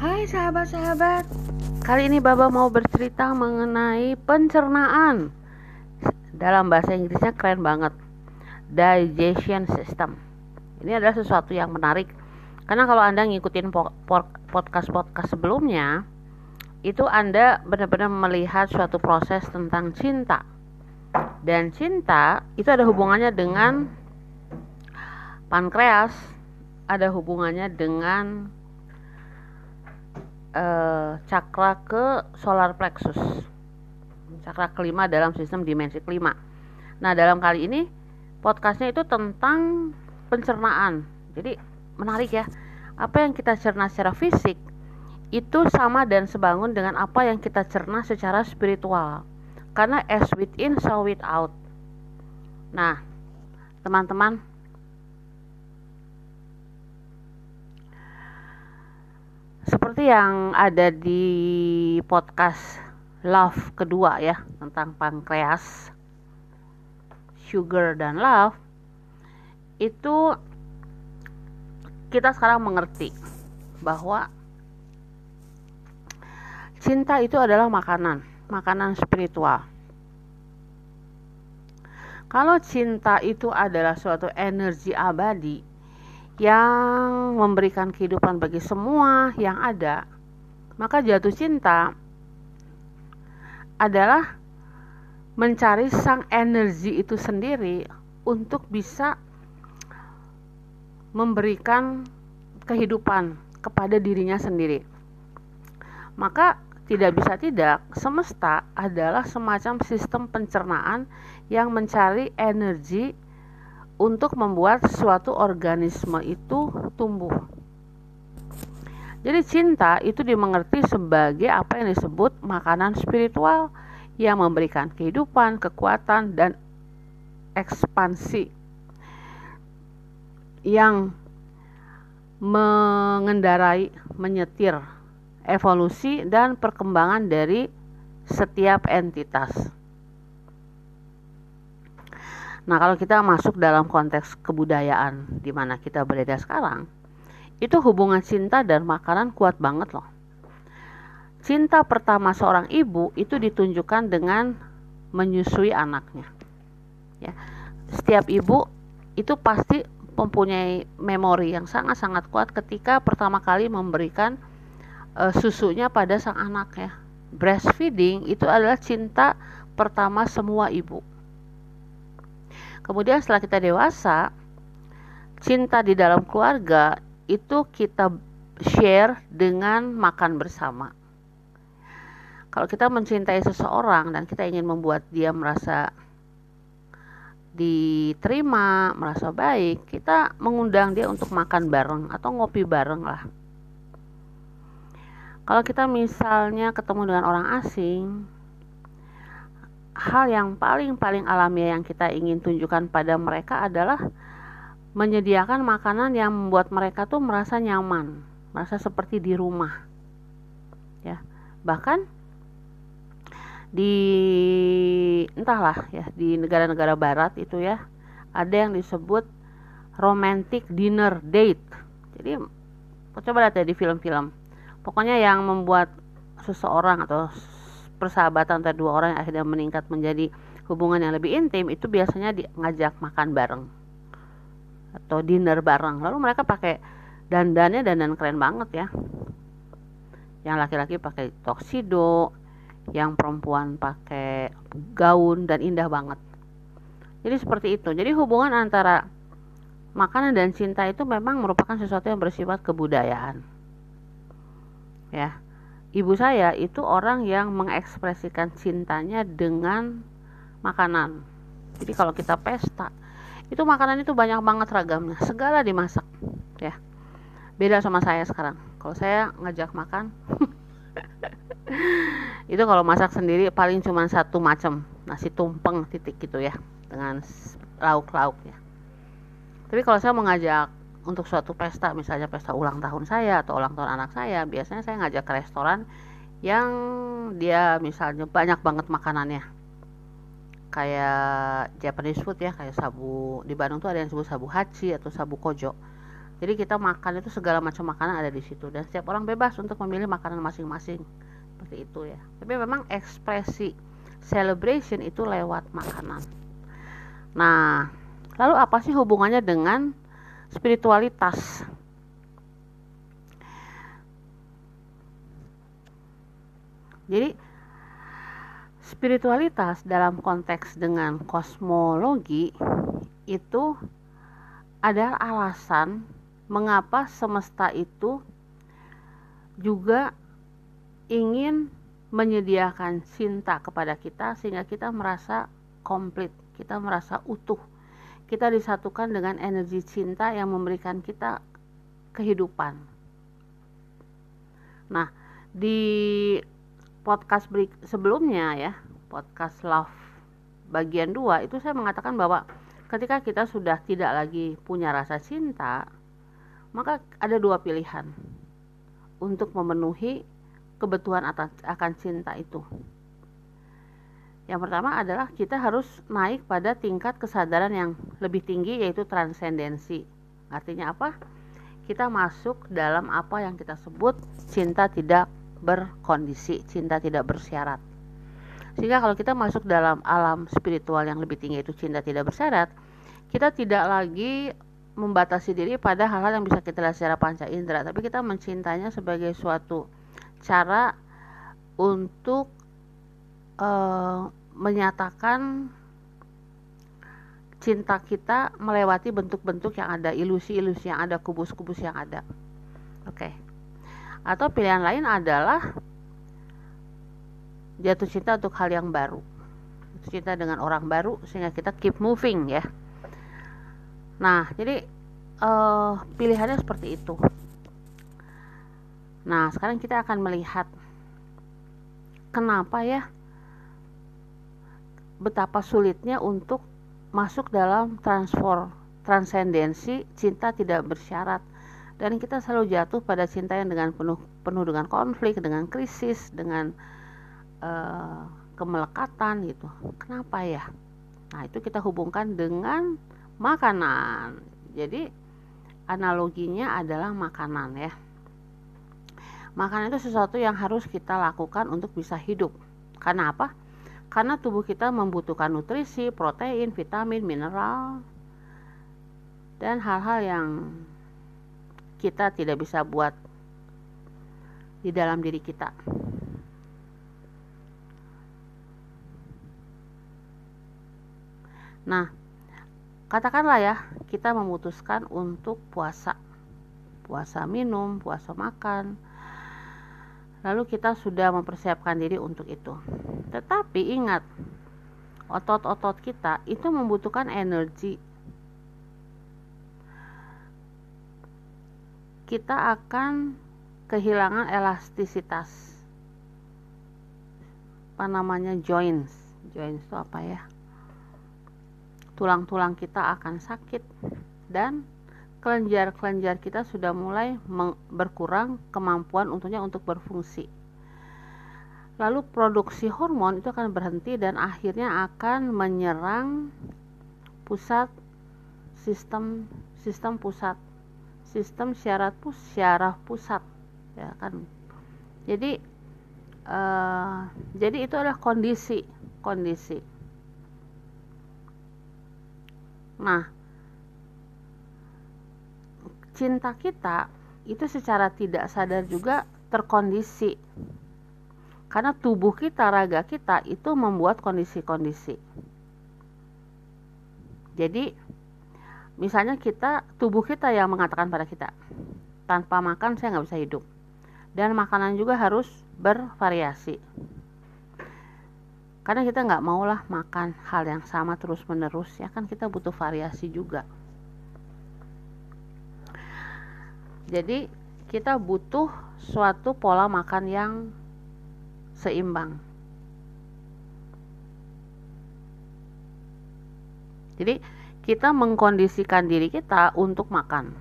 Hai sahabat-sahabat, kali ini Baba mau bercerita mengenai pencernaan. Dalam bahasa Inggrisnya keren banget, digestion system. Ini adalah sesuatu yang menarik karena kalau Anda ngikutin podcast-podcast sebelumnya, itu Anda benar-benar melihat suatu proses tentang cinta. Dan cinta itu ada hubungannya dengan pankreas, ada hubungannya dengan uh, cakra ke solar plexus. Cakra kelima dalam sistem dimensi kelima. Nah dalam kali ini podcastnya itu tentang pencernaan. Jadi menarik ya. Apa yang kita cerna secara fisik itu sama dan sebangun dengan apa yang kita cerna secara spiritual. Karena as within so without. Nah teman-teman seperti yang ada di podcast Love kedua ya tentang pankreas, sugar dan love itu kita sekarang mengerti bahwa cinta itu adalah makanan, makanan spiritual. Kalau cinta itu adalah suatu energi abadi, yang memberikan kehidupan bagi semua yang ada, maka jatuh cinta adalah mencari sang energi itu sendiri untuk bisa memberikan kehidupan kepada dirinya sendiri. Maka tidak bisa tidak, semesta adalah semacam sistem pencernaan yang mencari energi untuk membuat suatu organisme itu tumbuh. Jadi cinta itu dimengerti sebagai apa yang disebut makanan spiritual yang memberikan kehidupan, kekuatan, dan ekspansi yang mengendarai, menyetir evolusi dan perkembangan dari setiap entitas. Nah, kalau kita masuk dalam konteks kebudayaan di mana kita berada sekarang, itu hubungan cinta dan makanan kuat banget loh. Cinta pertama seorang ibu itu ditunjukkan dengan menyusui anaknya. Ya. Setiap ibu itu pasti mempunyai memori yang sangat-sangat kuat ketika pertama kali memberikan uh, susunya pada sang anak ya. Breastfeeding itu adalah cinta pertama semua ibu Kemudian setelah kita dewasa, cinta di dalam keluarga itu kita share dengan makan bersama. Kalau kita mencintai seseorang dan kita ingin membuat dia merasa diterima, merasa baik, kita mengundang dia untuk makan bareng atau ngopi bareng lah. Kalau kita misalnya ketemu dengan orang asing, hal yang paling-paling alamiah yang kita ingin tunjukkan pada mereka adalah menyediakan makanan yang membuat mereka tuh merasa nyaman, merasa seperti di rumah. Ya. Bahkan di entahlah ya, di negara-negara barat itu ya, ada yang disebut romantic dinner date. Jadi coba lihat ya di film-film. Pokoknya yang membuat seseorang atau persahabatan antara dua orang yang akhirnya meningkat menjadi hubungan yang lebih intim itu biasanya ngajak makan bareng. Atau dinner bareng. Lalu mereka pakai dandannya dandan keren banget ya. Yang laki-laki pakai toksido yang perempuan pakai gaun dan indah banget. Jadi seperti itu. Jadi hubungan antara makanan dan cinta itu memang merupakan sesuatu yang bersifat kebudayaan. Ya ibu saya itu orang yang mengekspresikan cintanya dengan makanan. Jadi kalau kita pesta, itu makanan itu banyak banget ragamnya, segala dimasak, ya. Beda sama saya sekarang. Kalau saya ngajak makan, itu kalau masak sendiri paling cuma satu macam, nasi tumpeng titik gitu ya, dengan lauk-lauknya. Tapi kalau saya mau ngajak untuk suatu pesta misalnya pesta ulang tahun saya atau ulang tahun anak saya biasanya saya ngajak ke restoran yang dia misalnya banyak banget makanannya. Kayak Japanese food ya kayak sabu di Bandung tuh ada yang disebut sabu hachi atau sabu kojo. Jadi kita makan itu segala macam makanan ada di situ dan setiap orang bebas untuk memilih makanan masing-masing. Seperti itu ya. Tapi memang ekspresi celebration itu lewat makanan. Nah lalu apa sih hubungannya dengan spiritualitas jadi spiritualitas dalam konteks dengan kosmologi itu adalah alasan mengapa semesta itu juga ingin menyediakan cinta kepada kita sehingga kita merasa komplit, kita merasa utuh. Kita disatukan dengan energi cinta yang memberikan kita kehidupan. Nah, di podcast sebelumnya ya, podcast Love bagian 2 itu saya mengatakan bahwa ketika kita sudah tidak lagi punya rasa cinta, maka ada dua pilihan untuk memenuhi kebutuhan akan cinta itu. Yang pertama adalah kita harus naik pada tingkat kesadaran yang lebih tinggi yaitu transendensi. Artinya apa? Kita masuk dalam apa yang kita sebut cinta tidak berkondisi, cinta tidak bersyarat. Sehingga kalau kita masuk dalam alam spiritual yang lebih tinggi itu cinta tidak bersyarat, kita tidak lagi membatasi diri pada hal-hal yang bisa kita lihat secara panca indera, tapi kita mencintainya sebagai suatu cara untuk uh, menyatakan cinta kita melewati bentuk-bentuk yang ada, ilusi-ilusi yang ada, kubus-kubus yang ada. Oke. Okay atau pilihan lain adalah jatuh cinta untuk hal yang baru jatuh cinta dengan orang baru sehingga kita keep moving ya nah jadi uh, pilihannya seperti itu nah sekarang kita akan melihat kenapa ya betapa sulitnya untuk masuk dalam transfer transendensi cinta tidak bersyarat dan kita selalu jatuh pada cinta yang dengan penuh penuh dengan konflik, dengan krisis, dengan uh, kemelekatan gitu. Kenapa ya? Nah, itu kita hubungkan dengan makanan. Jadi analoginya adalah makanan ya. Makanan itu sesuatu yang harus kita lakukan untuk bisa hidup. Karena apa? Karena tubuh kita membutuhkan nutrisi, protein, vitamin, mineral, dan hal-hal yang kita tidak bisa buat di dalam diri kita. Nah, katakanlah ya, kita memutuskan untuk puasa. Puasa minum, puasa makan. Lalu kita sudah mempersiapkan diri untuk itu. Tetapi ingat, otot-otot kita itu membutuhkan energi. Kita akan kehilangan elastisitas. Apa namanya? Joints. Joints itu apa ya? Tulang-tulang kita akan sakit dan kelenjar-kelenjar kita sudah mulai berkurang kemampuan untuknya untuk berfungsi. Lalu produksi hormon itu akan berhenti dan akhirnya akan menyerang pusat sistem sistem pusat sistem syarat pus syaraf pusat ya kan? Jadi uh, jadi itu adalah kondisi kondisi. Nah cinta kita itu secara tidak sadar juga terkondisi. Karena tubuh kita raga kita itu membuat kondisi-kondisi. Jadi misalnya kita tubuh kita yang mengatakan pada kita tanpa makan saya nggak bisa hidup. Dan makanan juga harus bervariasi. Karena kita nggak maulah makan hal yang sama terus menerus ya kan? Kita butuh variasi juga jadi kita butuh suatu pola makan yang seimbang jadi kita mengkondisikan diri kita untuk makan.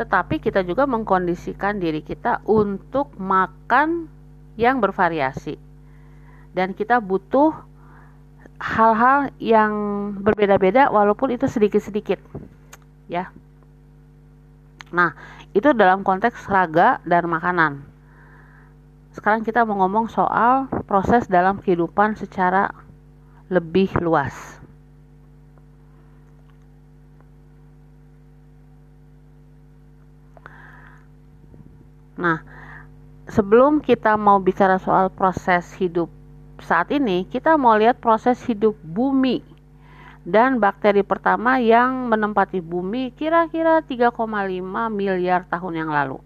Tetapi kita juga mengkondisikan diri kita untuk makan yang bervariasi. Dan kita butuh hal-hal yang berbeda-beda walaupun itu sedikit-sedikit. Ya. Nah, itu dalam konteks raga dan makanan. Sekarang kita mau ngomong soal proses dalam kehidupan secara lebih luas. Nah, sebelum kita mau bicara soal proses hidup saat ini, kita mau lihat proses hidup bumi dan bakteri pertama yang menempati bumi kira-kira 3,5 miliar tahun yang lalu.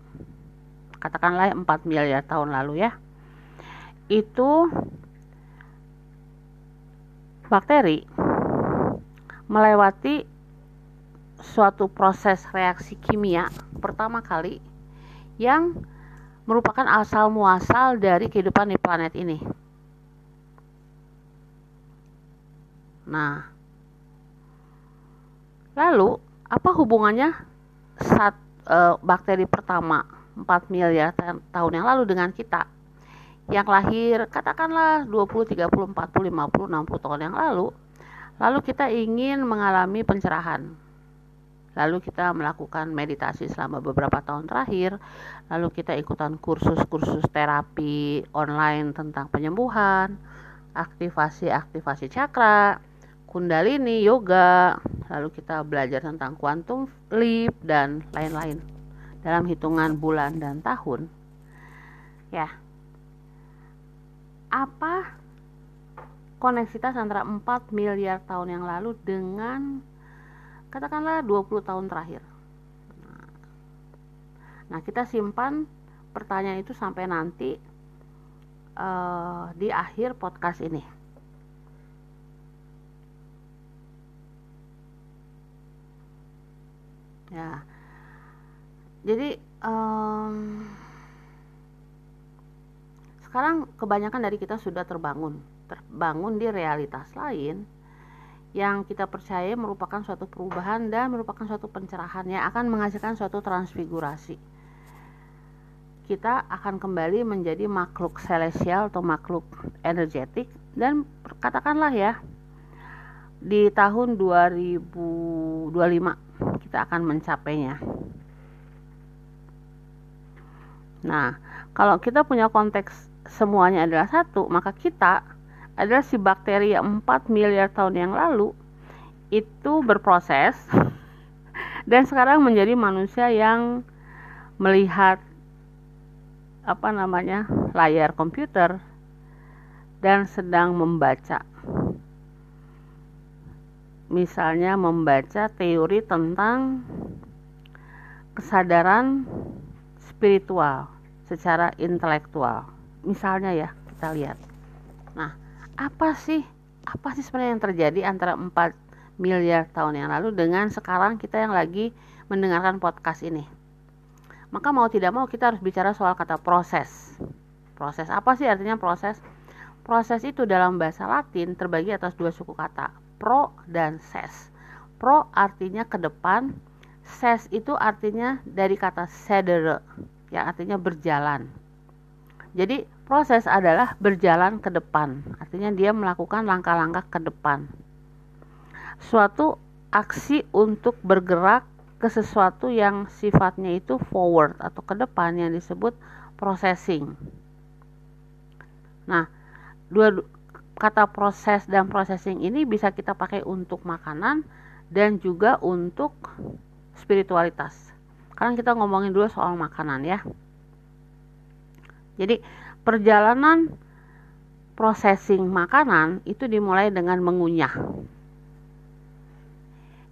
Katakanlah 4 miliar tahun lalu ya. Itu bakteri melewati suatu proses reaksi kimia pertama kali yang merupakan asal muasal dari kehidupan di planet ini. Nah, lalu apa hubungannya saat e, bakteri pertama 4 miliar tahun yang lalu dengan kita? Yang lahir katakanlah 20, 30, 40, 50, 60 tahun yang lalu lalu kita ingin mengalami pencerahan. Lalu kita melakukan meditasi selama beberapa tahun terakhir lalu kita ikutan kursus-kursus terapi online tentang penyembuhan aktivasi-aktivasi cakra kundalini yoga lalu kita belajar tentang quantum leap dan lain-lain dalam hitungan bulan dan tahun ya apa koneksitas antara 4 miliar tahun yang lalu dengan katakanlah 20 tahun terakhir. Nah, kita simpan pertanyaan itu sampai nanti uh, di akhir podcast ini. Ya, jadi um, sekarang kebanyakan dari kita sudah terbangun, terbangun di realitas lain yang kita percaya merupakan suatu perubahan dan merupakan suatu pencerahan yang akan menghasilkan suatu transfigurasi. Kita akan kembali menjadi makhluk celestial atau makhluk energetik dan katakanlah ya di tahun 2025 kita akan mencapainya. Nah, kalau kita punya konteks semuanya adalah satu, maka kita adalah si bakteri yang 4 miliar tahun yang lalu itu berproses dan sekarang menjadi manusia yang melihat apa namanya layar komputer dan sedang membaca misalnya membaca teori tentang kesadaran spiritual secara intelektual. Misalnya ya kita lihat. Nah apa sih apa sih sebenarnya yang terjadi antara 4 miliar tahun yang lalu dengan sekarang kita yang lagi mendengarkan podcast ini? Maka mau tidak mau kita harus bicara soal kata proses. Proses apa sih artinya proses? Proses itu dalam bahasa latin terbagi atas dua suku kata pro dan ses pro artinya ke depan ses itu artinya dari kata sedere yang artinya berjalan jadi proses adalah berjalan ke depan. Artinya dia melakukan langkah-langkah ke depan. Suatu aksi untuk bergerak ke sesuatu yang sifatnya itu forward atau ke depan yang disebut processing. Nah, dua kata proses dan processing ini bisa kita pakai untuk makanan dan juga untuk spiritualitas. Sekarang kita ngomongin dulu soal makanan ya. Jadi perjalanan processing makanan itu dimulai dengan mengunyah.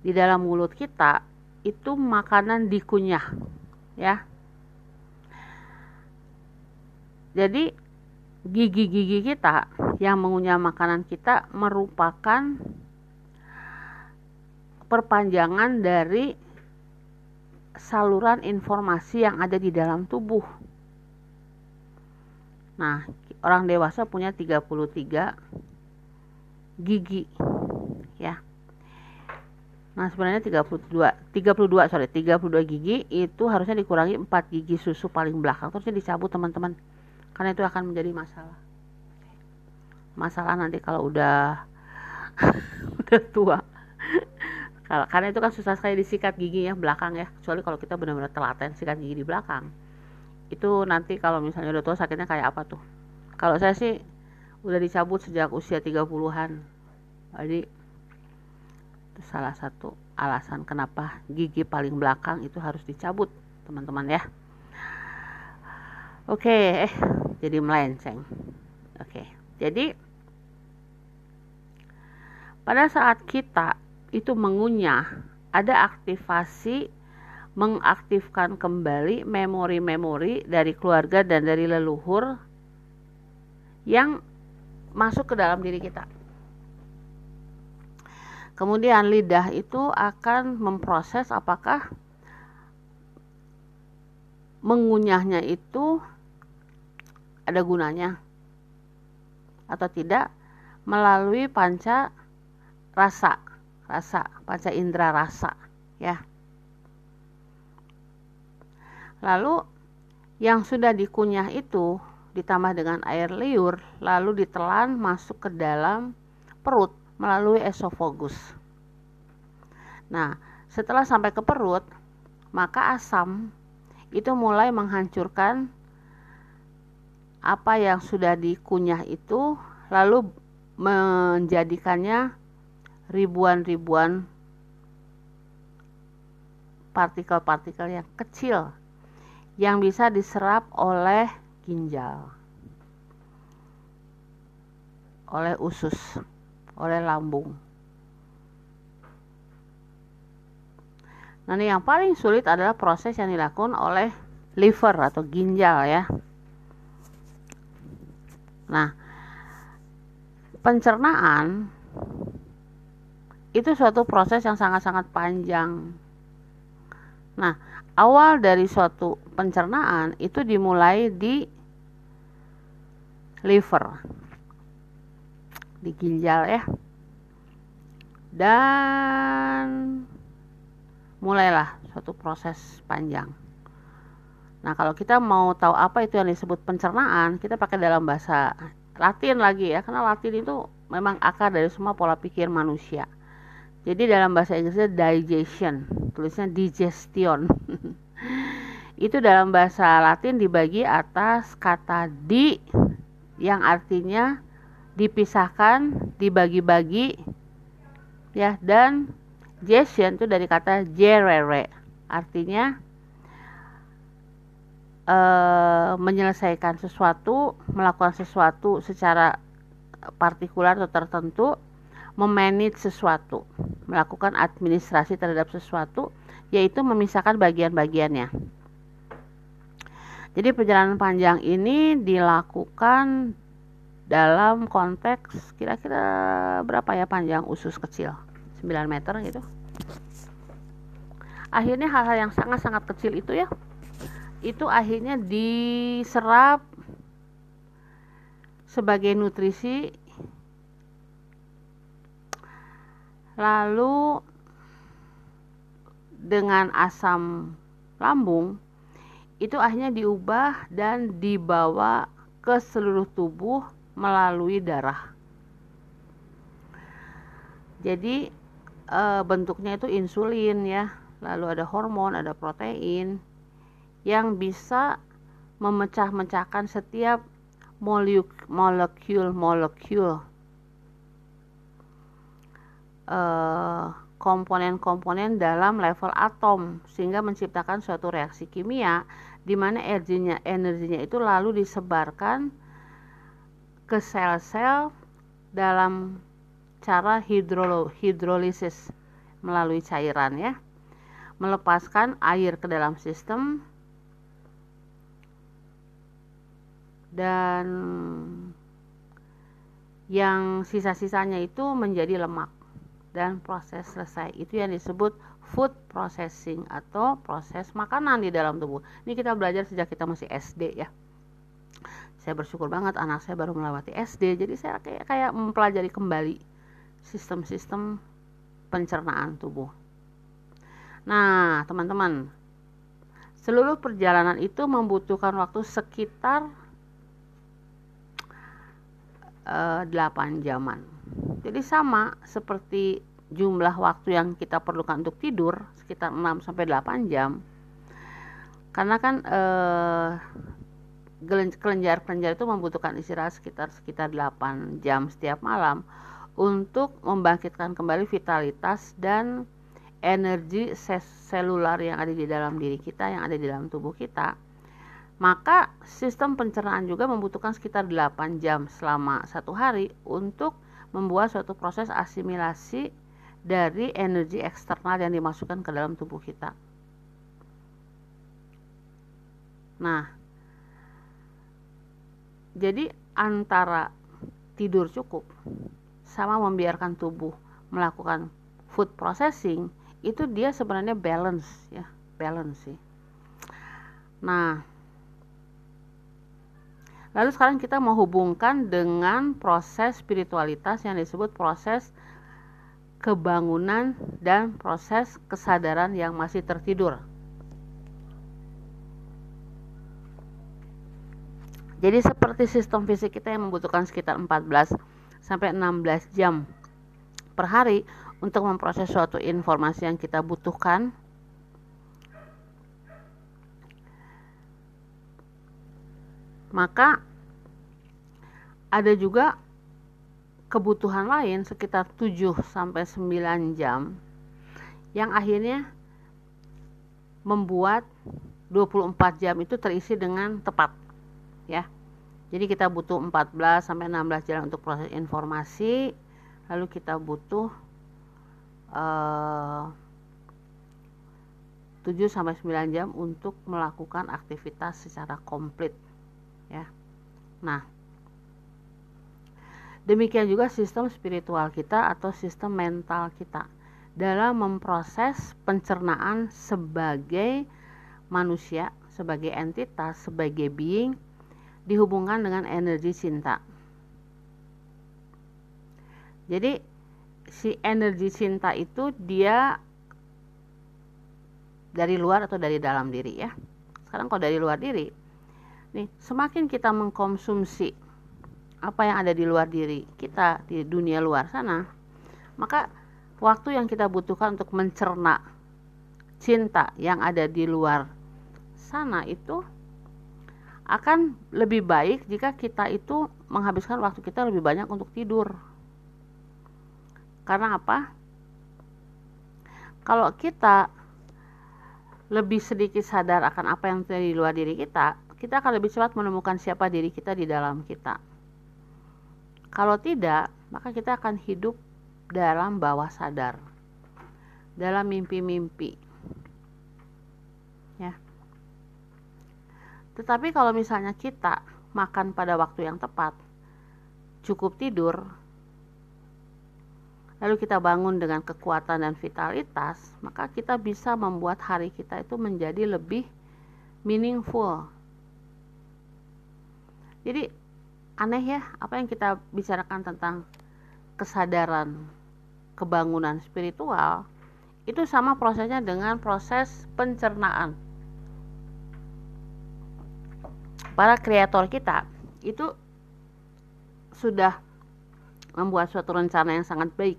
Di dalam mulut kita itu makanan dikunyah, ya. Jadi gigi-gigi kita yang mengunyah makanan kita merupakan perpanjangan dari saluran informasi yang ada di dalam tubuh Nah, orang dewasa punya 33 gigi ya. Nah, sebenarnya 32 32 sorry 32 gigi itu harusnya dikurangi 4 gigi susu paling belakang terusnya dicabut teman-teman. Karena itu akan menjadi masalah. Masalah nanti kalau udah udah tua. karena itu kan susah sekali disikat gigi ya belakang ya. Kecuali kalau kita benar-benar telaten sikat gigi di belakang. Itu nanti kalau misalnya udah tua sakitnya kayak apa tuh? Kalau saya sih udah dicabut sejak usia 30-an jadi itu salah satu alasan kenapa gigi paling belakang itu harus dicabut teman-teman ya. Oke eh jadi melenceng oke jadi pada saat kita itu mengunyah, ada aktivasi mengaktifkan kembali memori-memori dari keluarga dan dari leluhur yang masuk ke dalam diri kita. Kemudian lidah itu akan memproses apakah mengunyahnya itu ada gunanya atau tidak melalui panca rasa rasa, panca indera rasa, ya. Lalu yang sudah dikunyah itu ditambah dengan air liur lalu ditelan masuk ke dalam perut melalui esofagus. Nah, setelah sampai ke perut, maka asam itu mulai menghancurkan apa yang sudah dikunyah itu lalu menjadikannya ribuan-ribuan partikel-partikel yang kecil yang bisa diserap oleh ginjal, oleh usus, oleh lambung. Nanti yang paling sulit adalah proses yang dilakukan oleh liver atau ginjal ya. Nah, pencernaan itu suatu proses yang sangat-sangat panjang. Nah, awal dari suatu pencernaan itu dimulai di liver, di ginjal ya. Dan mulailah suatu proses panjang. Nah, kalau kita mau tahu apa itu yang disebut pencernaan, kita pakai dalam bahasa Latin lagi ya, karena Latin itu memang akar dari semua pola pikir manusia. Jadi dalam bahasa Inggrisnya digestion, tulisnya digestion. itu dalam bahasa Latin dibagi atas kata di yang artinya dipisahkan, dibagi-bagi ya dan gestion itu dari kata gerere artinya e, menyelesaikan sesuatu, melakukan sesuatu secara partikular atau tertentu memanage sesuatu, melakukan administrasi terhadap sesuatu, yaitu memisahkan bagian-bagiannya. Jadi perjalanan panjang ini dilakukan dalam konteks kira-kira berapa ya panjang usus kecil? 9 meter gitu. Akhirnya hal-hal yang sangat-sangat kecil itu ya, itu akhirnya diserap sebagai nutrisi. Lalu dengan asam lambung itu akhirnya diubah dan dibawa ke seluruh tubuh melalui darah. Jadi e, bentuknya itu insulin ya, lalu ada hormon, ada protein yang bisa memecah-mecahkan setiap molekul-molekul Eh, komponen-komponen dalam level atom sehingga menciptakan suatu reaksi kimia di mana energinya energinya itu lalu disebarkan ke sel-sel dalam cara hidrolisis melalui cairan ya melepaskan air ke dalam sistem dan yang sisa-sisanya itu menjadi lemak dan proses selesai. Itu yang disebut food processing atau proses makanan di dalam tubuh. Ini kita belajar sejak kita masih SD ya. Saya bersyukur banget anak saya baru melewati SD, jadi saya kayak kayak mempelajari kembali sistem-sistem pencernaan tubuh. Nah, teman-teman, seluruh perjalanan itu membutuhkan waktu sekitar 8 jaman. Jadi sama seperti jumlah waktu yang kita perlukan untuk tidur sekitar 6 sampai 8 jam. Karena kan eh, kelenjar-kelenjar itu membutuhkan istirahat sekitar sekitar 8 jam setiap malam untuk membangkitkan kembali vitalitas dan energi selular yang ada di dalam diri kita, yang ada di dalam tubuh kita. Maka sistem pencernaan juga membutuhkan sekitar 8 jam selama satu hari untuk membuat suatu proses asimilasi dari energi eksternal yang dimasukkan ke dalam tubuh kita. Nah, jadi antara tidur cukup sama membiarkan tubuh melakukan food processing itu dia sebenarnya balance ya balance sih nah lalu sekarang kita mau hubungkan dengan proses spiritualitas yang disebut proses kebangunan dan proses kesadaran yang masih tertidur. Jadi seperti sistem fisik kita yang membutuhkan sekitar 14 sampai 16 jam per hari untuk memproses suatu informasi yang kita butuhkan. Maka ada juga kebutuhan lain sekitar 7 sampai 9 jam yang akhirnya membuat 24 jam itu terisi dengan tepat ya. Jadi kita butuh 14 sampai 16 jam untuk proses informasi, lalu kita butuh uh, eh, 7 sampai 9 jam untuk melakukan aktivitas secara komplit ya. Nah, demikian juga sistem spiritual kita atau sistem mental kita dalam memproses pencernaan sebagai manusia, sebagai entitas, sebagai being dihubungkan dengan energi cinta. Jadi si energi cinta itu dia dari luar atau dari dalam diri ya. Sekarang kalau dari luar diri, nih semakin kita mengkonsumsi apa yang ada di luar diri kita di dunia luar sana, maka waktu yang kita butuhkan untuk mencerna cinta yang ada di luar sana itu akan lebih baik jika kita itu menghabiskan waktu kita lebih banyak untuk tidur karena apa? Kalau kita lebih sedikit sadar akan apa yang terjadi di luar diri kita, kita akan lebih cepat menemukan siapa diri kita di dalam kita. Kalau tidak, maka kita akan hidup dalam bawah sadar, dalam mimpi-mimpi. Ya. Tetapi kalau misalnya kita makan pada waktu yang tepat, cukup tidur, lalu kita bangun dengan kekuatan dan vitalitas, maka kita bisa membuat hari kita itu menjadi lebih meaningful. Jadi aneh ya, apa yang kita bicarakan tentang kesadaran, kebangunan spiritual itu sama prosesnya dengan proses pencernaan. Para kreator kita itu sudah membuat suatu rencana yang sangat baik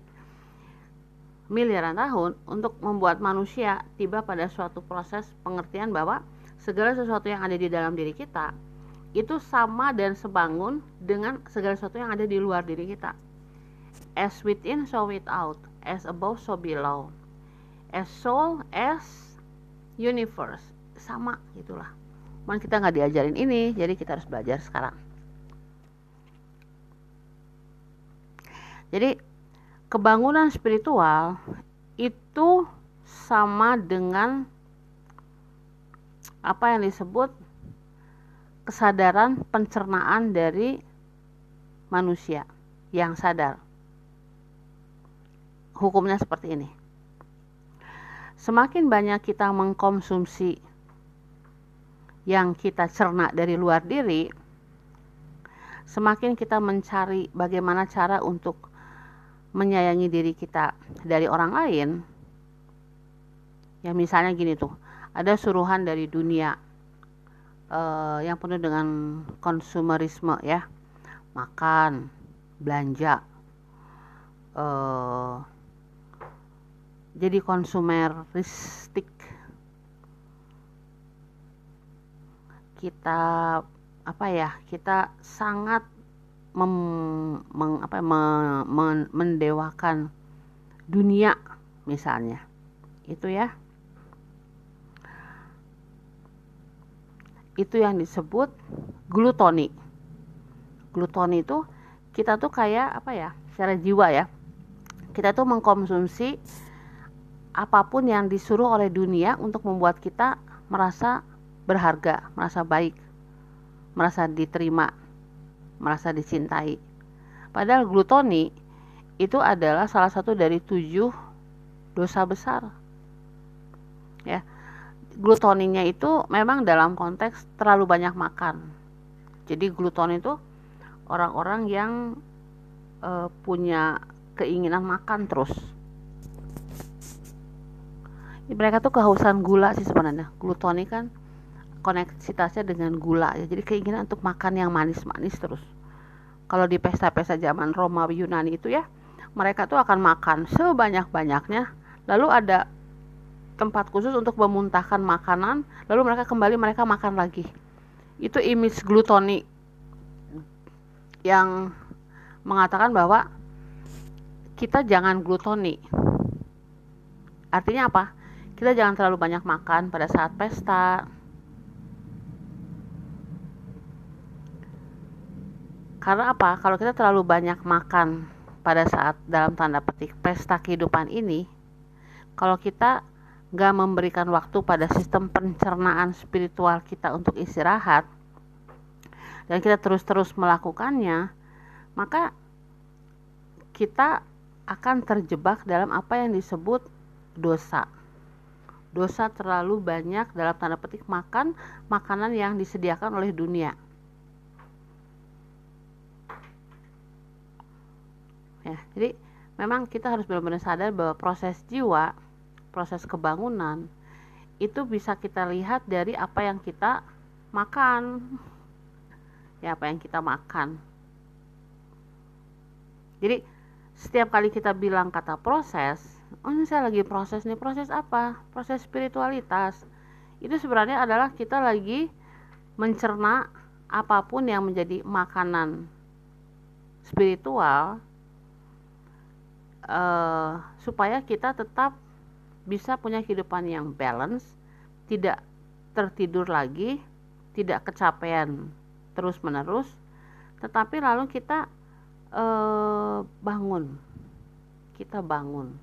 miliaran tahun untuk membuat manusia tiba pada suatu proses pengertian bahwa segala sesuatu yang ada di dalam diri kita itu sama dan sebangun dengan segala sesuatu yang ada di luar diri kita. As within, so without. As above, so below. As soul, as universe. Sama gitulah. Cuman kita nggak diajarin ini, jadi kita harus belajar sekarang. Jadi kebangunan spiritual itu sama dengan apa yang disebut kesadaran pencernaan dari manusia yang sadar. Hukumnya seperti ini. Semakin banyak kita mengkonsumsi yang kita cerna dari luar diri, semakin kita mencari bagaimana cara untuk menyayangi diri kita dari orang lain ya misalnya gini tuh ada suruhan dari dunia uh, yang penuh dengan konsumerisme ya. Makan belanja uh, jadi konsumeristik. Kita apa ya kita sangat mem, meng, apa, me, men, mendewakan dunia misalnya. Itu ya itu yang disebut glutoni. Glutoni itu kita tuh kayak apa ya secara jiwa ya. Kita tuh mengkonsumsi apa pun yang disuruh oleh dunia untuk membuat kita merasa berharga merasa baik merasa diterima merasa dicintai. Padahal glutoni itu adalah salah satu dari tujuh dosa besar. Ya glutoninya itu memang dalam konteks terlalu banyak makan. Jadi gluton itu orang-orang yang uh, punya keinginan makan terus. Mereka tuh kehausan gula sih sebenarnya. Glutoni kan koneksitasnya dengan gula ya. Jadi keinginan untuk makan yang manis-manis terus. Kalau di pesta-pesta zaman Romawi Yunani itu ya mereka tuh akan makan sebanyak-banyaknya. Lalu ada tempat khusus untuk memuntahkan makanan lalu mereka kembali mereka makan lagi. Itu image glutoni yang mengatakan bahwa kita jangan glutoni. Artinya apa? Kita jangan terlalu banyak makan pada saat pesta. Karena apa? Kalau kita terlalu banyak makan pada saat dalam tanda petik pesta kehidupan ini kalau kita nggak memberikan waktu pada sistem pencernaan spiritual kita untuk istirahat dan kita terus-terus melakukannya maka kita akan terjebak dalam apa yang disebut dosa. Dosa terlalu banyak dalam tanda petik makan makanan yang disediakan oleh dunia. Ya jadi memang kita harus benar-benar sadar bahwa proses jiwa proses kebangunan itu bisa kita lihat dari apa yang kita makan. Ya apa yang kita makan. Jadi setiap kali kita bilang kata proses oh ini saya lagi proses nih proses apa? Proses spiritualitas. Itu sebenarnya adalah kita lagi mencerna apa pun yang menjadi makanan spiritual uh, supaya kita tetap bisa punya kehidupan yang balance, tidak tertidur lagi, tidak kecapean terus-menerus, tetapi lalu kita uh, bangun, kita bangun,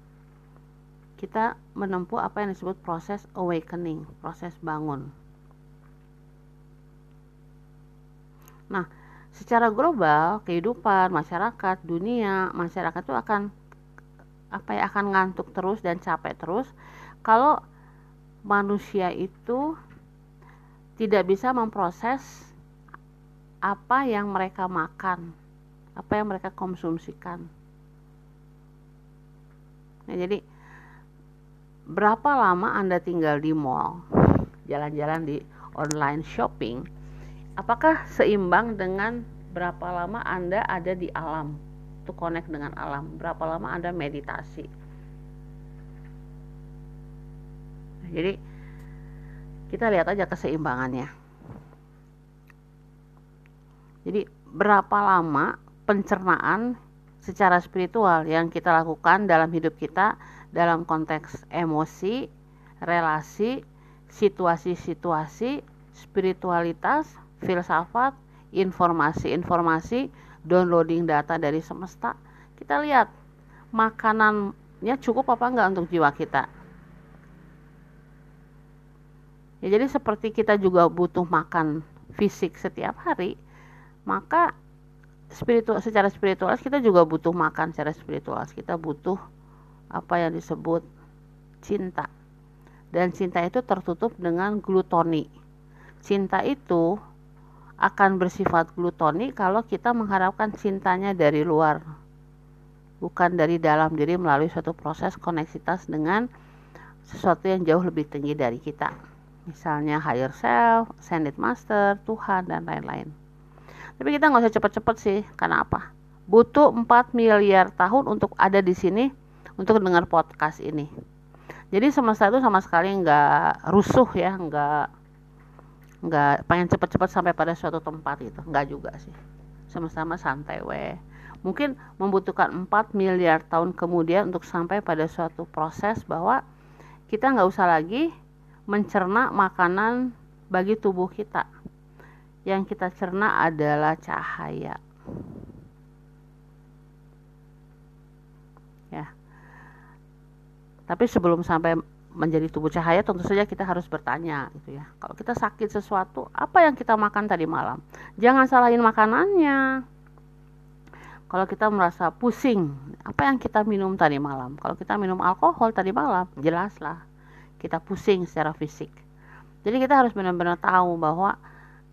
kita menempuh apa yang disebut proses awakening, proses bangun. Nah, secara global kehidupan masyarakat dunia masyarakat itu akan apa ya akan ngantuk terus dan capek terus kalau manusia itu tidak bisa memproses apa yang mereka makan, apa yang mereka konsumsikan. Nah, jadi berapa lama Anda tinggal di mall, jalan-jalan di online shopping? Apakah seimbang dengan berapa lama Anda ada di alam? To connect dengan alam. Berapa lama anda meditasi? Jadi kita lihat aja keseimbangannya. Jadi berapa lama pencernaan secara spiritual yang kita lakukan dalam hidup kita dalam konteks emosi, relasi, situasi-situasi, spiritualitas, filsafat, informasi-informasi downloading data dari semesta. Kita lihat makanannya cukup apa enggak untuk jiwa kita? Ya jadi seperti kita juga butuh makan fisik setiap hari maka spiritual secara spiritual kita juga butuh makan secara spiritual kita butuh apa yang disebut cinta. Dan cinta itu tertutup dengan glutoni. Cinta itu akan bersifat glutoni kalau kita mengharapkan cintanya dari luar bukan dari dalam diri melalui suatu proses koneksitas dengan sesuatu yang jauh lebih tinggi dari kita. Misalnya higher self, ascended master, Tuhan dan lain-lain. Tapi kita nggak usah cepet-cepet sih karena apa? Butuh 4 miliar tahun untuk ada di sini untuk dengar podcast ini. Jadi semesta itu sama sekali nggak rusuh ya nggak nggak pengen cepet-cepet sampai pada suatu tempat itu nggak juga sih. Sama-sama santai weh mungkin membutuhkan 4 miliar tahun kemudian untuk sampai pada suatu proses bahwa kita nggak usah lagi mencerna makanan bagi tubuh kita. Yang kita cerna adalah cahaya. Ya. Tapi sebelum sampai menjadi tubuh cahaya tentu saja kita harus bertanya gitu ya. Kalau kita sakit sesuatu apa yang kita makan tadi malam? Jangan salahin makanannya. Kalau kita merasa pusing apa yang kita minum tadi malam? Kalau kita minum alkohol tadi malam jelaslah kita pusing secara fisik. Jadi kita harus benar-benar tahu bahwa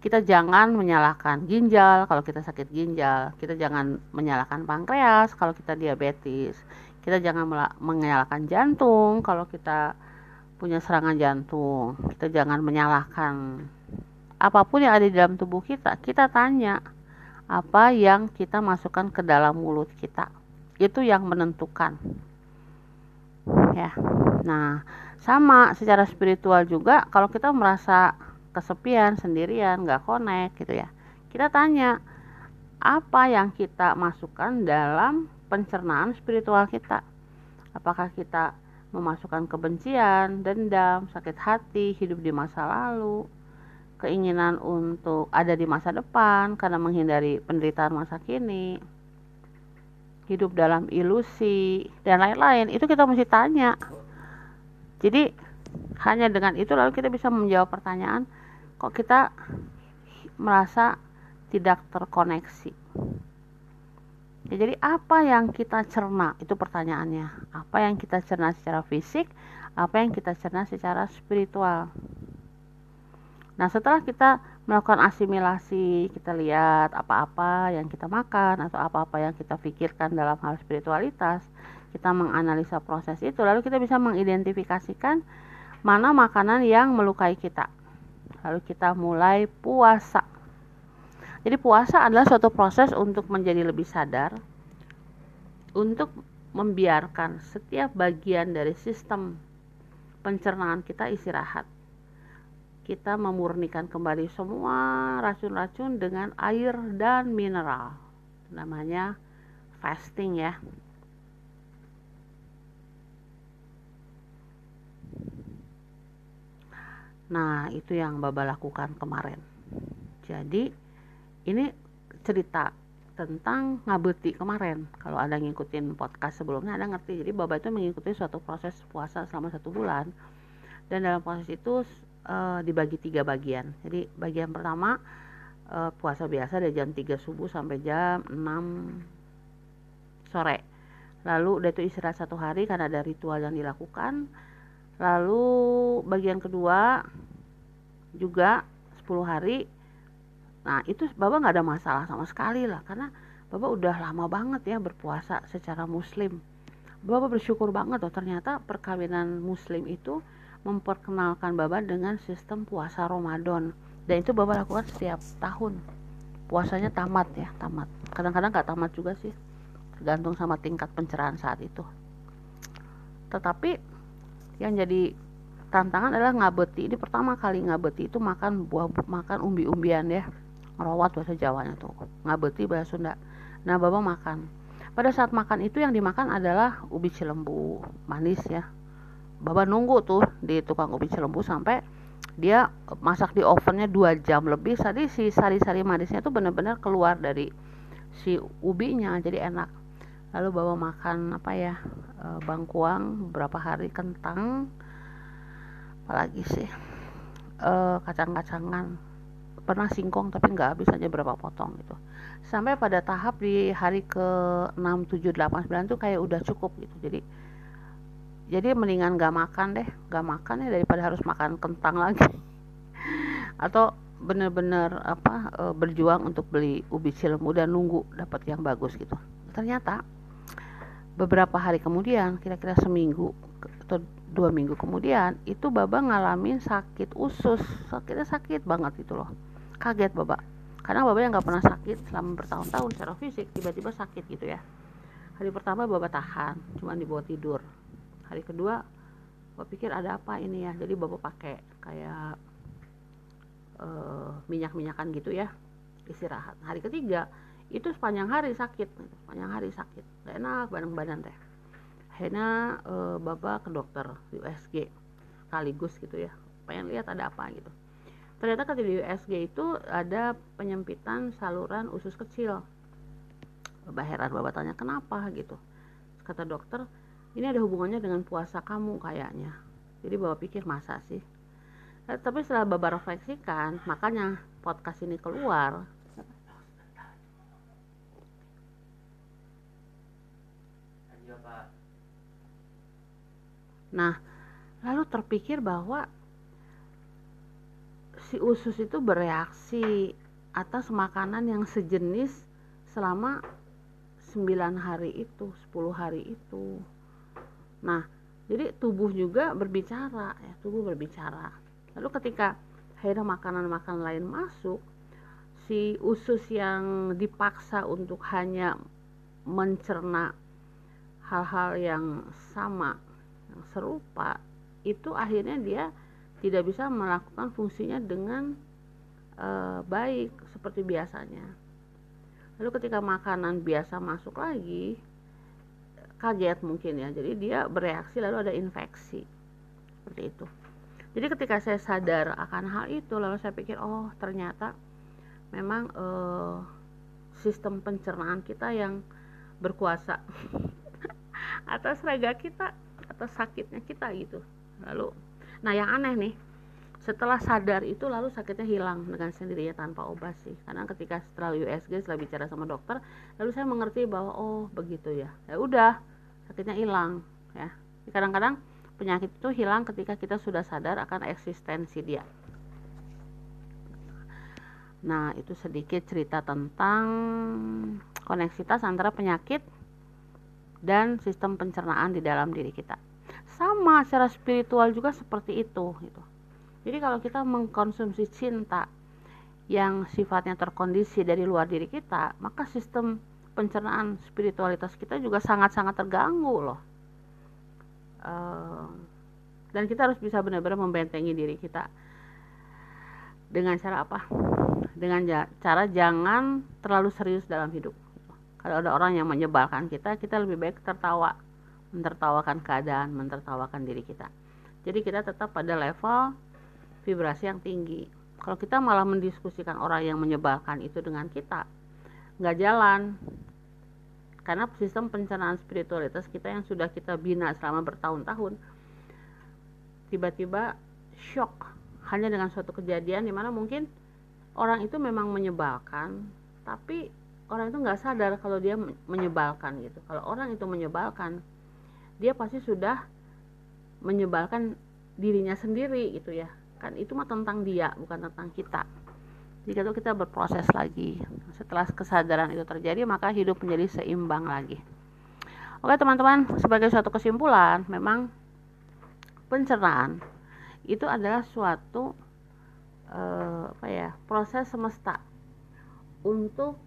kita jangan menyalahkan ginjal. Kalau kita sakit ginjal kita jangan menyalahkan pankreas. Kalau kita diabetes kita jangan menyalahkan jantung. Kalau kita punya serangan jantung kita jangan menyalahkan apa pun yang ada di dalam tubuh kita. Kita tanya apa yang kita masukkan ke dalam mulut kita. Itu yang menentukan. Ya. Nah sama secara spiritual juga kalau kita merasa kesepian sendirian nggak connect gitu ya kita tanya apa yang kita masukkan dalam pencernaan spiritual kita. Apakah kita memasukkan kebencian, dendam, sakit hati, hidup di masa lalu, keinginan untuk ada di masa depan karena menghindari penderitaan masa kini, hidup dalam ilusi, dan lain-lain. Itu kita mesti tanya. Jadi, hanya dengan itu lalu kita bisa menjawab pertanyaan, kok kita merasa tidak terkoneksi. Ya, jadi apa yang kita cerna itu pertanyaannya. Apa yang kita cerna secara fisik, apa yang kita cerna secara spiritual. Nah, setelah kita melakukan asimilasi, kita lihat apa-apa yang kita makan atau apa-apa yang kita pikirkan dalam hal spiritualitas, kita menganalisa proses itu, lalu kita bisa mengidentifikasikan mana makanan yang melukai kita. Lalu kita mulai puasa jadi puasa adalah suatu proses untuk menjadi lebih sadar, untuk membiarkan setiap bagian dari sistem pencernaan kita istirahat. Kita memurnikan kembali semua racun-racun dengan air dan mineral. Namanya fasting ya. Nah, itu yang Baba lakukan kemarin. Jadi, ini cerita tentang ngabeti kemarin. Kalau ada ngikutin podcast sebelumnya ada ngerti. Jadi baba itu mengikuti suatu proses puasa selama satu bulan. Dan dalam proses itu e, dibagi tiga bagian. Jadi bagian pertama e, puasa biasa dari jam 3 subuh sampai jam 6 sore. Lalu udah itu istirahat satu hari karena ada ritual yang dilakukan. Lalu bagian kedua juga 10 hari Nah itu Bapak nggak ada masalah sama sekali lah karena Bapak udah lama banget ya berpuasa secara muslim. Bapak bersyukur banget loh ternyata perkawinan muslim itu memperkenalkan Bapak dengan sistem puasa Ramadan dan itu Bapak lakukan setiap tahun. Puasanya tamat ya, tamat. Kadang-kadang nggak tamat juga sih, tergantung sama tingkat pencerahan saat itu. Tetapi yang jadi tantangan adalah ngabeti. Ini pertama kali ngabeti itu makan buah makan umbi-umbian ya ngerawat bahasa Jawanya tuh ngabeti bahasa Sunda. Nah bapak makan. Pada saat makan itu yang dimakan adalah ubi cilembu manis ya. Bapak nunggu tuh di tukang ubi cilembu sampai dia masak di ovennya dua jam lebih. Tadi si sari-sari manisnya tuh benar-benar keluar dari si ubinya jadi enak. Lalu bawa makan apa ya e, bangkuang beberapa hari kentang. Apalagi sih? E, kacang-kacangan pernah singkong tapi nggak habis aja berapa potong gitu. Sampai pada tahap di hari ke 6, 7, 8, 9 tuh kayak udah cukup gitu. Jadi jadi mendingan nggak makan deh nggak makan ya daripada harus makan kentang lagi. Atau bener-bener apa e, berjuang untuk beli ubi cilembu dan nunggu dapat yang bagus gitu. Ternyata beberapa hari kemudian kira-kira seminggu atau dua minggu kemudian itu baba ngalamin sakit usus. Sakitnya sakit banget itu loh kaget bapak. Karena bapak yang nggak pernah sakit selama bertahun-tahun secara fisik tiba-tiba sakit gitu ya. Hari pertama bapak tahan cuma dibawa tidur. Hari kedua Bapak pikir ada apa ini ya? Jadi bapak pakai kayak uh, minyak-minyakan gitu ya istirahat. Hari ketiga itu sepanjang hari sakit. Sepanjang hari sakit. Gak enak badan badan teh. Akhirnya uh, bapak ke dokter USG sekaligus gitu ya. Pengen lihat ada apa gitu ternyata ketika di USG itu ada penyempitan saluran usus kecil. Bapak heran bapak tanya kenapa? Gitu. Kata dokter ini ada hubungannya dengan puasa kamu kayaknya. Jadi bapak pikir masa sih? Eh, tapi setelah bapak refleksikan makanya podcast ini keluar. Nah lalu terpikir bahwa si usus itu bereaksi atas makanan yang sejenis selama 9 hari itu 10 hari itu. Nah jadi tubuh juga berbicara ya tubuh berbicara. Lalu ketika akhirnya makanan-makanan lain masuk si usus yang dipaksa untuk hanya mencerna hal-hal yang sama yang serupa itu akhirnya dia tidak bisa melakukan fungsinya dengan e, baik seperti biasanya. Lalu ketika makanan biasa masuk lagi kaget mungkin ya. Jadi dia bereaksi lalu ada infeksi. Seperti itu. Jadi ketika saya sadar akan hal itu lalu saya pikir oh ternyata memang eh, sistem pencernaan kita yang berkuasa atas raga kita atas sakitnya kita gitu. Lalu nah yang aneh nih setelah sadar itu lalu sakitnya hilang dengan sendirinya tanpa obat sih. Karena ketika setelah USG setelah bicara sama dokter lalu saya mengerti bahwa oh begitu ya. Ya udah sakitnya hilang ya. Kadang-kadang penyakit itu hilang ketika kita sudah sadar akan eksistensi dia. Nah itu sedikit cerita tentang koneksitas antara penyakit dan sistem pencernaan di dalam diri kita sama secara spiritual juga seperti itu gitu jadi kalau kita mengkonsumsi cinta yang sifatnya terkondisi dari luar diri kita, maka sistem pencernaan spiritualitas kita juga sangat-sangat terganggu loh. Uh, dan kita harus bisa benar-benar membentengi diri kita dengan cara apa? Dengan cara jangan terlalu serius dalam hidup. Kalau ada orang yang menyebalkan kita, kita lebih baik tertawa, mentertawakan keadaan, mentertawakan diri kita. Jadi kita tetap pada level vibrasi yang tinggi. Kalau kita malah mendiskusikan orang yang menyebalkan itu dengan kita nggak jalan. Karena sistem pencernaan spiritualitas kita yang sudah kita bina selama bertahun-tahun tiba-tiba shock. Hanya dengan suatu kejadian di mana mungkin orang itu memang menyebalkan tapi orang itu nggak sadar kalau dia menyebalkan gitu. Kalau orang itu menyebalkan dia pasti sudah menyebalkan dirinya sendiri gitu ya. Kan itu mah tentang dia bukan tentang kita. Jika itu kita berproses lagi. Setelah kesadaran itu terjadi maka hidup menjadi seimbang lagi. Oke teman-teman sebagai suatu kesimpulan memang pencernaan itu adalah suatu uh, apa ya proses semesta untuk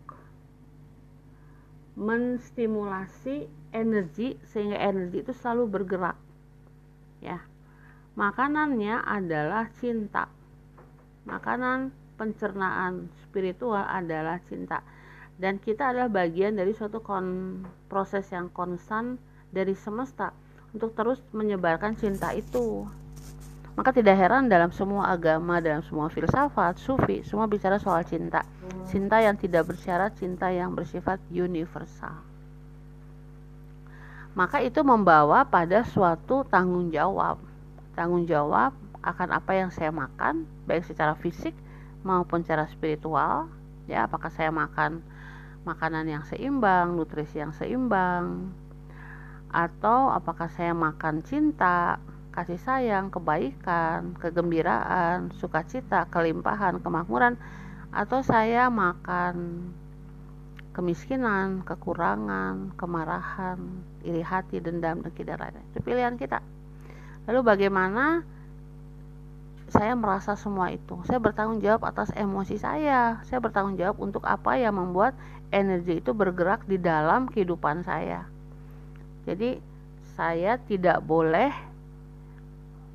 menstimulasi energi sehingga energi itu selalu bergerak ya Makanannya adalah cinta. Makanan pencernaan spiritual adalah cinta. Dan kita adalah bagian dari suatu kon proses yang konstan dari semesta untuk terus menyebarkan cinta itu. Maka tidak heran dalam semua agama, dalam semua filsafat, sufi, semua bicara soal cinta. Cinta yang tidak bersyarat, cinta yang bersifat universal. Maka itu membawa pada suatu tanggung jawab. Tanggung jawab akan apa yang saya makan baik secara fisik maupun secara spiritual ya. Apakah saya makan makanan yang seimbang nutrisi yang seimbang atau apakah saya makan cinta kasih sayang kebaikan kegembiraan sukacita kelimpahan kemakmuran atau saya makan kemiskinan kekurangan kemarahan iri hati dendam dan lainnya itu pilihan kita Lalu bagaimana saya merasa semua itu? Saya bertanggung jawab atas emosi saya. Saya bertanggung jawab untuk apa yang membuat energi itu bergerak di dalam kehidupan saya. Jadi saya tidak boleh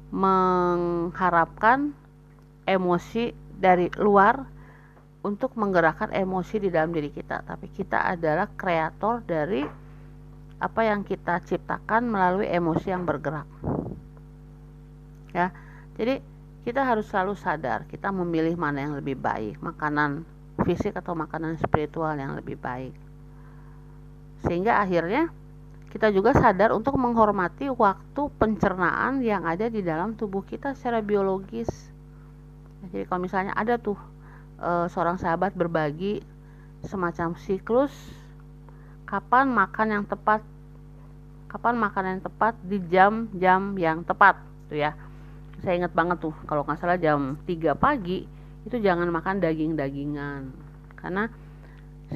mengharapkan emosi dari luar untuk menggerakkan emosi di dalam diri kita, tapi kita adalah kreator dari apa yang kita ciptakan melalui emosi yang bergerak. Ya. Jadi kita harus selalu sadar kita memilih mana yang lebih baik, makanan fisik atau makanan spiritual yang lebih baik. Sehingga akhirnya kita juga sadar untuk menghormati waktu pencernaan yang ada di dalam tubuh kita secara biologis. Jadi kalau misalnya ada tuh e, seorang sahabat berbagi semacam siklus kapan makan yang tepat? Kapan makan yang tepat di jam-jam yang tepat? Tuh ya. Saya ingat banget tuh kalau nggak salah jam 3 pagi itu jangan makan daging-dagingan. Karena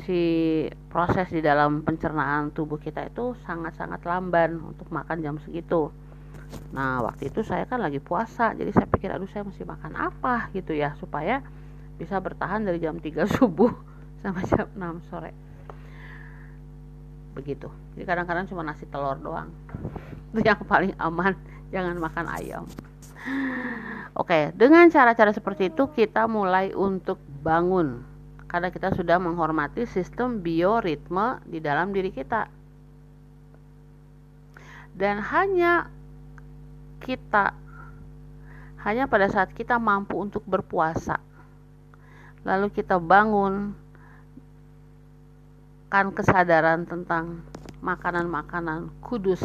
si proses di dalam pencernaan tubuh kita itu sangat-sangat lamban untuk makan jam segitu. Nah waktu itu saya kan lagi puasa jadi saya pikir aduh saya mesti makan apa? Gitu ya supaya bisa bertahan dari jam 3 subuh sampai jam 6 sore begitu. Jadi kadang-kadang cuma nasi telur doang. Itu yang paling aman jangan makan ayam. Oke dengan cara-cara seperti itu kita mulai untuk bangun. Karena kita sudah menghormati sistem bioritme di dalam diri kita. Dan hanya kita hanya pada saat kita mampu untuk berpuasa lalu kita bangun kan kesadaran tentang makanan-makanan kudus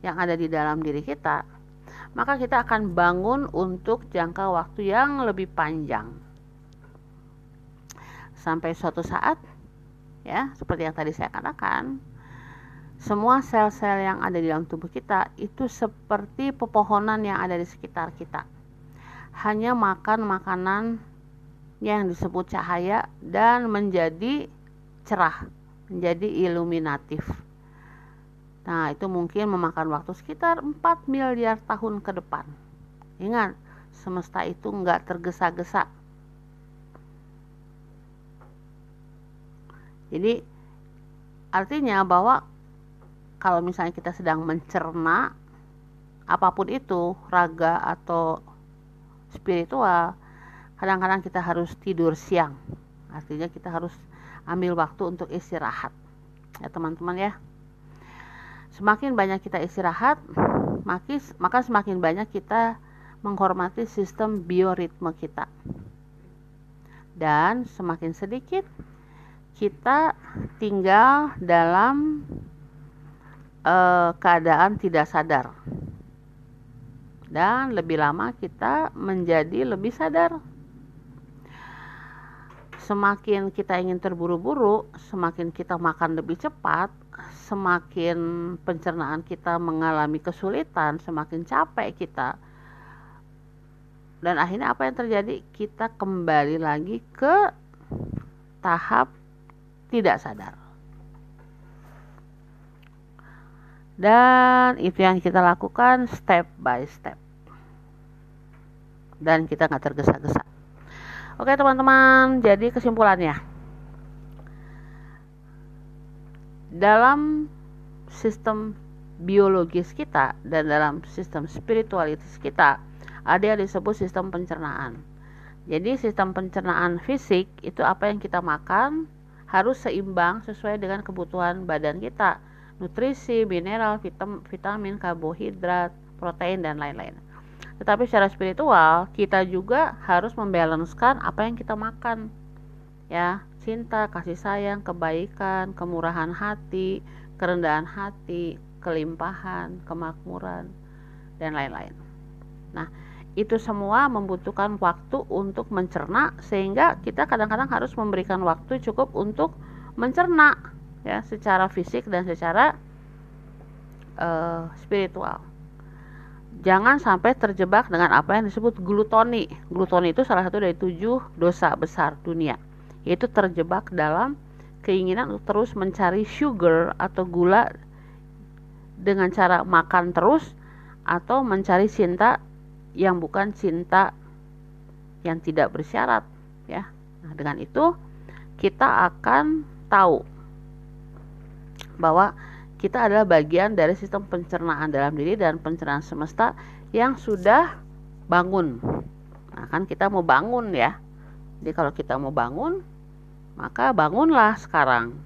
yang ada di dalam diri kita, maka kita akan bangun untuk jangka waktu yang lebih panjang. Sampai suatu saat, ya, seperti yang tadi saya katakan, semua sel-sel yang ada di dalam tubuh kita itu seperti pepohonan yang ada di sekitar kita. Hanya makan makanan yang disebut cahaya dan menjadi cerah, menjadi iluminatif. Nah, itu mungkin memakan waktu sekitar 4 miliar tahun ke depan. Ingat, semesta itu enggak tergesa-gesa. Jadi, artinya bahwa kalau misalnya kita sedang mencerna apa pun itu, raga atau spiritual, kadang-kadang kita harus tidur siang artinya kita harus ambil waktu untuk istirahat. Ya teman-teman ya. Semakin banyak kita istirahat maka semakin banyak kita menghormati sistem bioritme kita. Dan semakin sedikit kita tinggal dalam uh, keadaan tidak sadar. Dan lebih lama kita menjadi lebih sadar semakin kita ingin terburu-buru, semakin kita makan lebih cepat, semakin pencernaan kita mengalami kesulitan, semakin capek kita. Dan akhirnya apa yang terjadi? Kita kembali lagi ke tahap tidak sadar. Dan itu yang kita lakukan step by step. Dan kita nggak tergesa-gesa Oke teman-teman, jadi kesimpulannya. Dalam sistem biologis kita dan dalam sistem spiritualitas kita ada yang disebut sistem pencernaan. Jadi sistem pencernaan fisik itu apa yang kita makan harus seimbang sesuai dengan kebutuhan badan kita. Nutrisi, mineral, vitamin, karbohidrat, protein dan lain-lain. Tetapi secara spiritual kita juga harus membalancekan apa yang kita makan. Ya, cinta, kasih sayang, kebaikan, kemurahan hati, kerendahan hati, kelimpahan, kemakmuran dan lain-lain. Nah, itu semua membutuhkan waktu untuk mencerna sehingga kita kadang-kadang harus memberikan waktu cukup untuk mencerna ya secara fisik dan secara uh, spiritual jangan sampai terjebak dengan apa yang disebut glutoni. Glutoni itu salah satu dari tujuh dosa besar dunia, yaitu terjebak dalam keinginan untuk terus mencari sugar atau gula dengan cara makan terus atau mencari cinta yang bukan cinta yang tidak bersyarat ya. Nah, dengan itu kita akan tahu bahwa kita adalah bagian dari sistem pencernaan dalam diri dan pencernaan semesta yang sudah bangun. Nah, kan kita mau bangun ya. Jadi kalau kita mau bangun, maka bangunlah sekarang.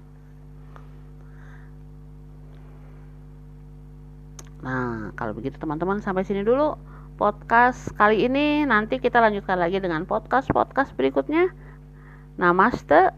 Nah, kalau begitu teman-teman sampai sini dulu podcast kali ini. Nanti kita lanjutkan lagi dengan podcast-podcast berikutnya. Namaste.